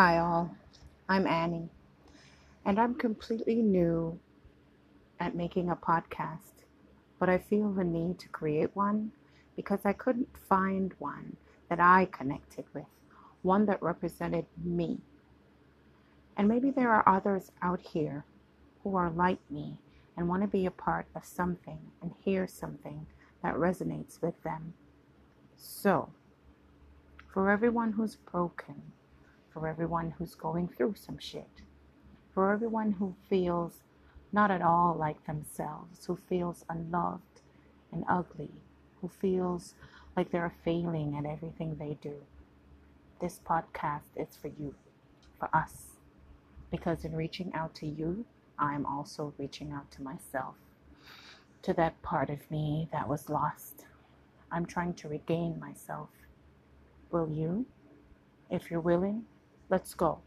Hi, all. I'm Annie, and I'm completely new at making a podcast, but I feel the need to create one because I couldn't find one that I connected with, one that represented me. And maybe there are others out here who are like me and want to be a part of something and hear something that resonates with them. So, for everyone who's broken, for everyone who's going through some shit, for everyone who feels not at all like themselves, who feels unloved and ugly, who feels like they're failing at everything they do. This podcast is for you, for us, because in reaching out to you, I'm also reaching out to myself, to that part of me that was lost. I'm trying to regain myself. Will you? If you're willing, let's go.